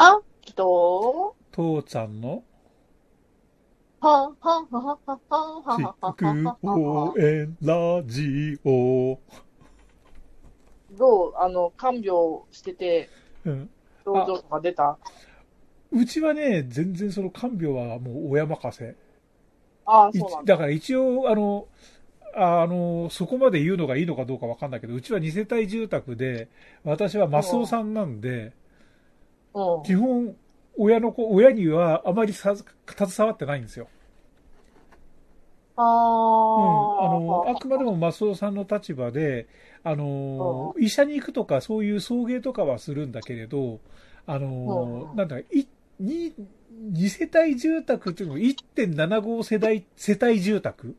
あ、きと、父ちゃんの？はんはんはんはんはんはんはんはんははん応援ラジオ。どうあの、看病してて、うん。症状とか出たうちはね、全然その看病はもう親任せ。ああ、いそうなんだ。だから一応、あの、あの、そこまで言うのがいいのかどうかわかんないけど、うちは二世帯住宅で、私はマスオさんなんで、うん。基本、親の子、親にはあまりさ携わってないんですよ。あうん、ああ、の、あくまでもマスオさんの立場で、あの、医者に行くとか、そういう送迎とかはするんだけれど、あのう、ん。なんだ、い、に、二世帯住宅っていうの1.75世代、世帯住宅。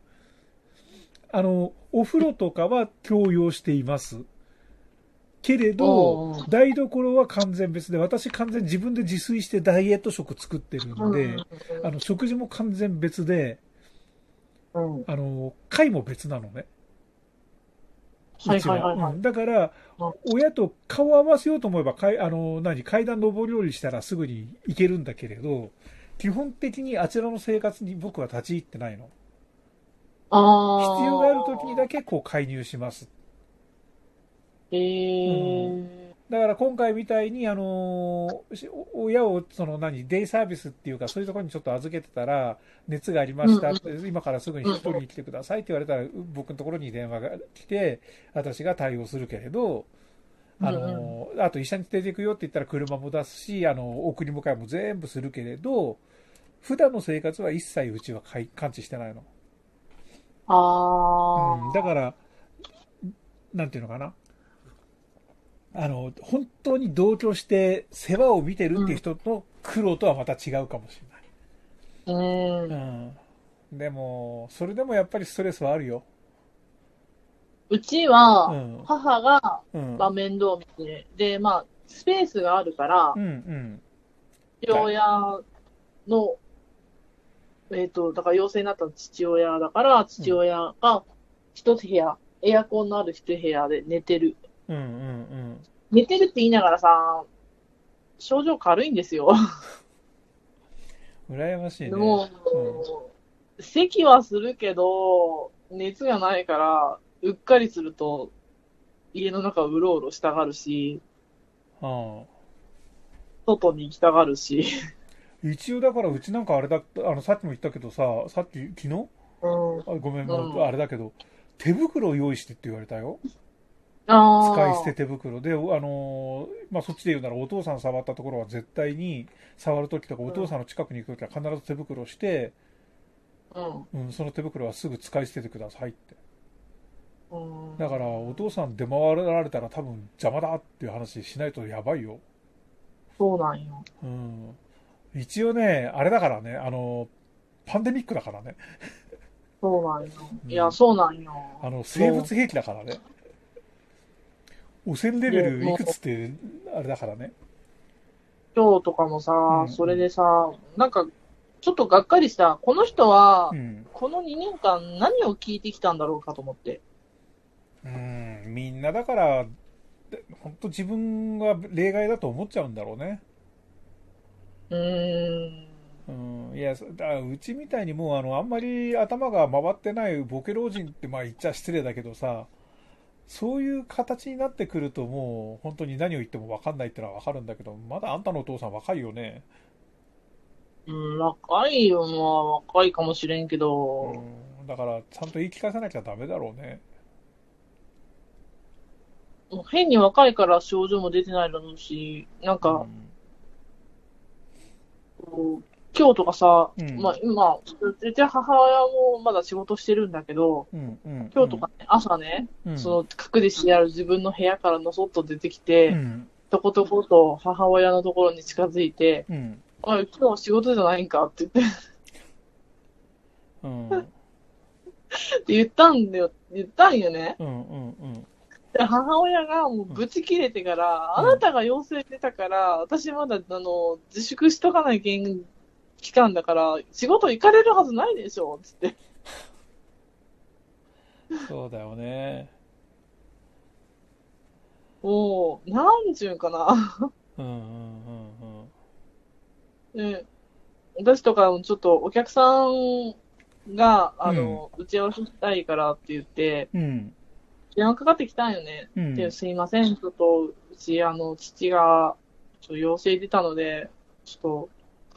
あの、お風呂とかは共用しています。けれうどん、台所は完全別で、私完全自分で自炊してダイエット食作ってるんで、あの、食事も完全別で。あの、階も別なのね。はいははいはいはいうんだからうん、親と顔を合わせようと思えば、かいあの、何、階段上り下りしたらすぐに行けるんだけれど、基本的にあちらの生活に僕は立ち入ってないの。ああ。必要がある時にだけこう介入します。へえ。だから今回みたいに、あの親を、その何、デイサービスっていうか、そういうところにちょっと預けてたら、熱がありましたって、今からすぐに取りに来てくださいって言われたら、僕のところに電話が来て、私が対応するけれど、あのーあと医者に連れて行くよって言ったら車も出すし、あの、送り迎えも全部するけれど、普段の生活は一切うちは感知してないの。ああ。うん、だから、なんていうのかな。あの、本当に同居して世話を見てるっていう人の苦労とはまた違うかもしうん。れない。うん。でも、それでもやっぱりストレスはあるよ。うちうは、ん。母が、うん。まあ、面倒見て、で、まあ、スペースがあるからう、んうん。父親の、えっと、だから陽性になったの父親だから、父親が一部屋、エアコンのある一部屋で寝てる。うんうん寝てるって言いながらさ、症状軽いんですよ。うん。羨ましいね。もう、咳はするけど、熱がないから、うっかりすると、家の中をうろうろしたがるし、は外に行きたがるし。あ、一応だからうちなんかあれだ、あの、さっきも言ったけどさ、さっき、昨日？うん。あごめん、うんあれだけど、手袋を用意してって言われたよ。使い捨て手袋で、あのーまあ、そっちで言うならお父さん触ったところは絶対に触るときとかお父さんの近くに行くときは必ず手袋をして、うん。うん、その手袋はすぐ使い捨ててくださいって。うん。だからお父さん出回られたら多分邪魔だっていう話しないとやばいよ。そうなんよ。うん。一応ね、あれだからね、あの、パンデミックだからね。そうなんよ。うんいや、そうなんよ。あの、生物兵器だからね。汚染レベルいくつって、あれだからね。今日とかもさ、うんそれでさ、なんか、ちょっとがっかりした。この人はう、ん。この2年間何を聞いてきたんだろうかと思って。うん、みんなだから、本当自分が例外だと思っちゃうんだろうね。うーん。うん、いや、うちみたいにもうあの、あんまり頭が回ってないボケ老人ってまあ言っちゃ失礼だけどさ、そういう形になってくるともう本当に何を言っても分かんないってのは分かるんだけど、まだあんたのお父さん若いよね。うん、若いよ、まあ、若いかもしれんけうど、ん、だからちゃんと言い聞かせなきゃダメだろうね。変に若いから症状も出てないだろうし、なんうか、んこう今日とかさ、うん。まあ今、うちは母親もまだ仕事してるんだけど、うんうん今日とかね、朝ね、うん。その隠れしてある自分の部屋からのそっと出てきて、うん。とことこと母親のところに近づいて、うん。おい、今日仕事じゃないんかって言って、うん。って言ったんだよ、言ったんよね。うんうんうん。で母親がもうブチ切れてから、うん。あなたが陽性出たから、私まだ、あの、自粛しとかないけん期間だから、仕事行かれるはずないでしょ、つって。そうだよね。もう、なんちゅうんかな。うんうんうんうん。うん。私とか、ちょっとお客さんが、あの、打ち合わせしたいからって言って、うん。電話かかってきたんよね。うん。で、すいません、ちょっと、うち、あの、父が、ちょっと陽性出たので、ちょっと、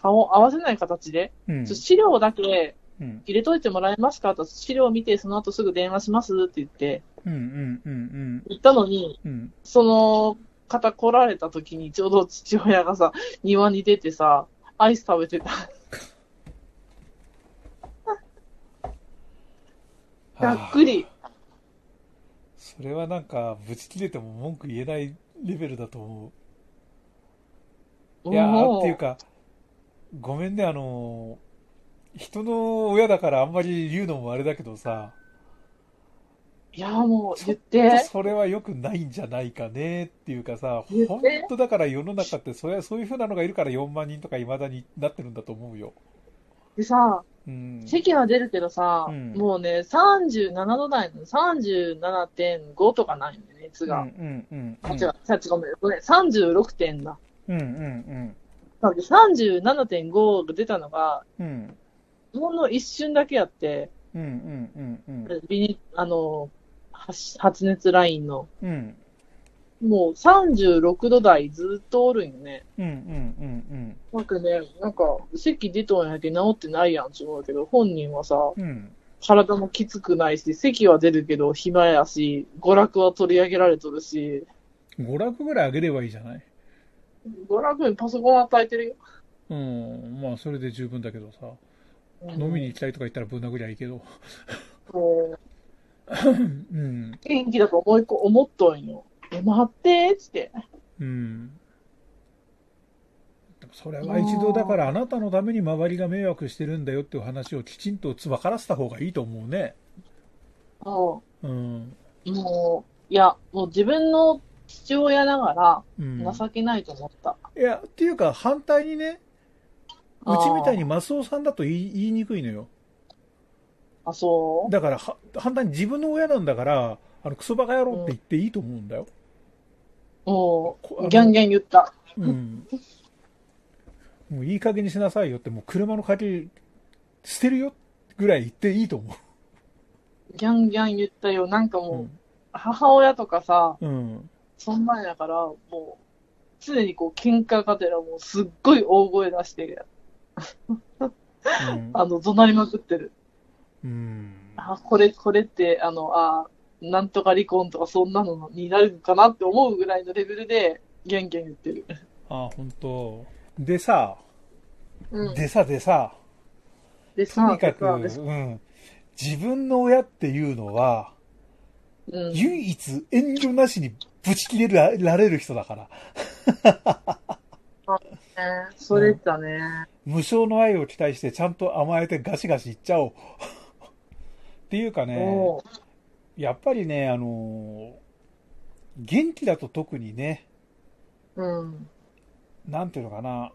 顔を合わせない形で、うん資料だけうん。入れといてもらえますかと、資料を見て、その後すぐ電話しますって言って。言ったのに、うん。その方来られた時に、ちょうど父親がさ、庭に出てさ、アイス食べてた。がっくり。それはなんか、ぶち切れても文句言えないレベルだと思う。いやー、もっていうか、ごめんね、あのー人の親だからあんまり言うのもあれだけどさ、いや、もう、言って。それは良くないんじゃないかねっていうかさ、本当だから世の中ってそれそういう風なのがいるから4万人とか未だになってるんだと思うよ。でさ、うん。席は出るけどさ、うんもうね、37度台の37.5とかないよね、熱が。うんうんうんあ、違う、違う、ごめん、ごめん、36点だ。うんうんなんで37.5が出たのが、うん。うんほんの一瞬だけやって、うんうんうんビニあの、発発熱ラインの、うん。もう36度台ずっとおるんよね。うんうんうんなんかね、なんか、咳出とんやけど治ってないやんって思うけど、本人はさ、うん。うん体もきつくないし、咳は出るけど暇やし、娯楽は取り上げられとるし、娯楽ぐらいあげればいいじゃない？パソコン与えてるよ。うん、まあそれで十分だけどさ、うん飲みに行きたいとか言ったらぶん殴りゃいいけど。もううん、元気だと思いこ、思っとんよ。え、待ってーっつって。うん。それは一度だからあなたのために周りが迷惑してるんだよっていう話をきちんと分からせた方がいいと思うね。もうん。う、もう、いや、もう自分の父親ながうん、ら情けないと思った。いや、っていうか反対にね、うちみたいにマスオさんだと言い言いにくいのよ。あ、そう？だからは、反対に自分の親なんだから、あの、クソバカ野郎って言っていいと思うんだよ。もう、こあのギャンギャン言った。うん。もういい加減にしなさいよって、もう車の鍵捨てるよぐらい言っていいと思ギャンギャン言ったよ。なんかう。もう、母親とかさ、うん。そんなんやから、もう、常にこう、喧嘩がてら、もう、すっごい大声出して、うん。あの、怒鳴りまくってる。うん。あ、これ、これって、あの、あ、なんとか離婚とかそんなのになるかなって思うぐらいのレベルで、ギャンギャン言ってる。あ、本当。でさ、うん。でさ、でさ、でさ、とにかく、でさうん。自分の親っていうのは、うん。唯一遠慮なしにぶち切れらられる人だから。ねそれだね。無償の愛を期待してちゃんと甘えてガシガシいっちゃおう。っていうかね、やっぱりね、あのー元気だと特にね、うん。なんていうのかな、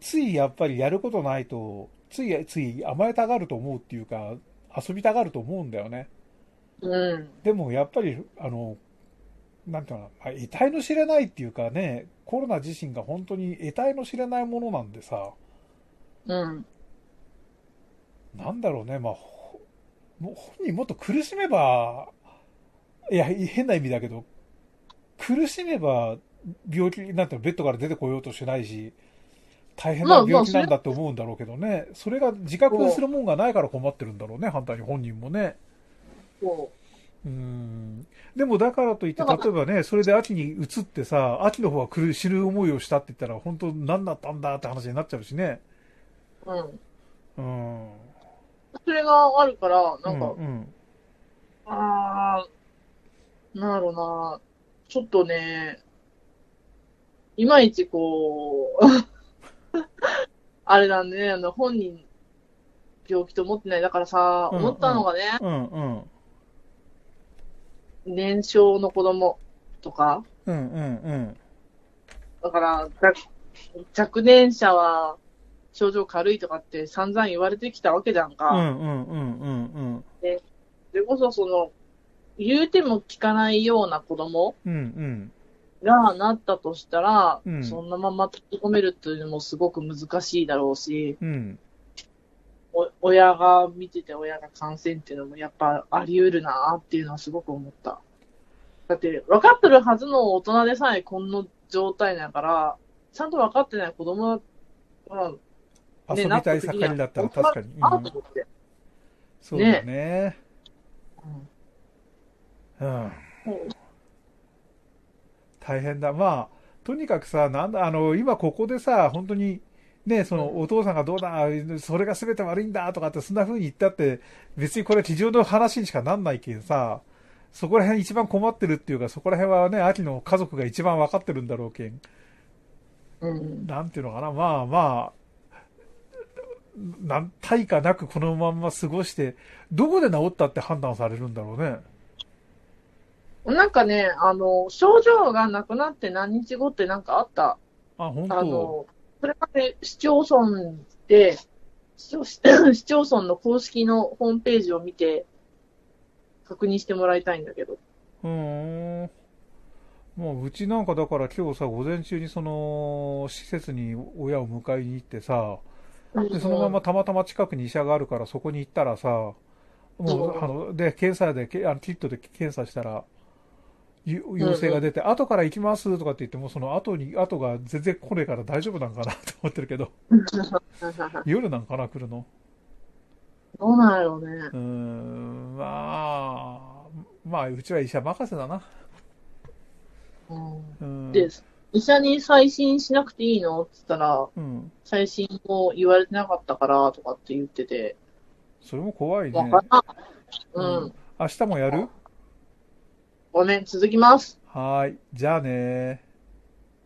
ついやっぱりやることないと、ついつい甘えたがると思うっていうか、遊びたがると思うんだよね。うん。でもやっぱり、あの、なんていうのかな、まあ得体の知れないっていうかね、コロナ自身が本当に得体の知れないものなんでさ、うん。なんだろうね、まあ、ほもう本人もっと苦しめば、いや、変な意味だけど、苦しめば病気、なんてベッドから出てこようとしないし、大変な病気なんだって思うんだろうけどね、それが自覚するもんがないから困ってるんだろうね、反対に本人もね。そううん。でもだからといって、例えばね、それで秋に移ってさ、秋の方は苦死ぬ思いをしたって言ったら、本当何だったんだって話になっちゃうしね。う。うん。うん。それがあるから、なんか、うんうんあー、なんだろうな、ちょっとね、いまいちこう、あれだね、あの、本人、病気と思ってない。だからさ、うん思ったのがね、うんうん。年少の子供とか、うんうんうん。だから、若若年者は症状軽いとかって散々言われてきたわけじゃんうか。んうんうんうんそれこそその、言うても聞かないような子供うん。うんがなったとしたら、うんそんなまま閉じ込めるっていうのもすごく難しいだろうし、うん。お親が見てて親が感染っていうのもやっぱあり得るなっていうのはすごく思った。だって分かってるはずの大人でさえこんな状態だから、ちゃんと分かってない子供は、ね遊びたい盛りだったら確かに。あうんと思って。そうだね。うんうん。大変だ。まあ、とにかくさ、なんだ、あの、今ここでさ、本当に、ね、その、お父さんがどうだ、それが全て悪いんだとかって、そんな風に言ったって、別にこれは地上の話にしかなんないけどさ、そこら辺一番困ってるっていうか、そこら辺はね、秋の家族が一番分かってるんだろうけん。うん。なんていうのかな、まあまあ、なん、対価なくこのまんま過ごして、どこで治ったって判断されるんだろうね。なんかね、あの、症状がなくなって何日後ってなんかあった。あ、本当？あの、それまで市町村で、市町市町村の公式のホームページを見て、確認してもらいたいんだけど。うーん。もううちなんかだから今日さ、午前中にその、施設に親を迎えに行ってさ、で、そのままたまたま近くに医者があるからそこに行ったらさ、もう、うんあの、で、検査で、けあのキットで検査したら、ゆ陽性が出て、後から行きますとかって言っても、その後に、後が全然来ねえから大丈夫なんかなと思ってるけど、夜なんかな、来るの？どうなんやろうね。うーん、まあ、まあ、うちは医者任せだな。うんうん。で、医者に再診しなくていいのって言ったら、うん。再診も言われてなかったからとかって言ってて、それも怖いね。わからん。ううんん。明日もやる？ごめん、続きます。はい。じゃあね。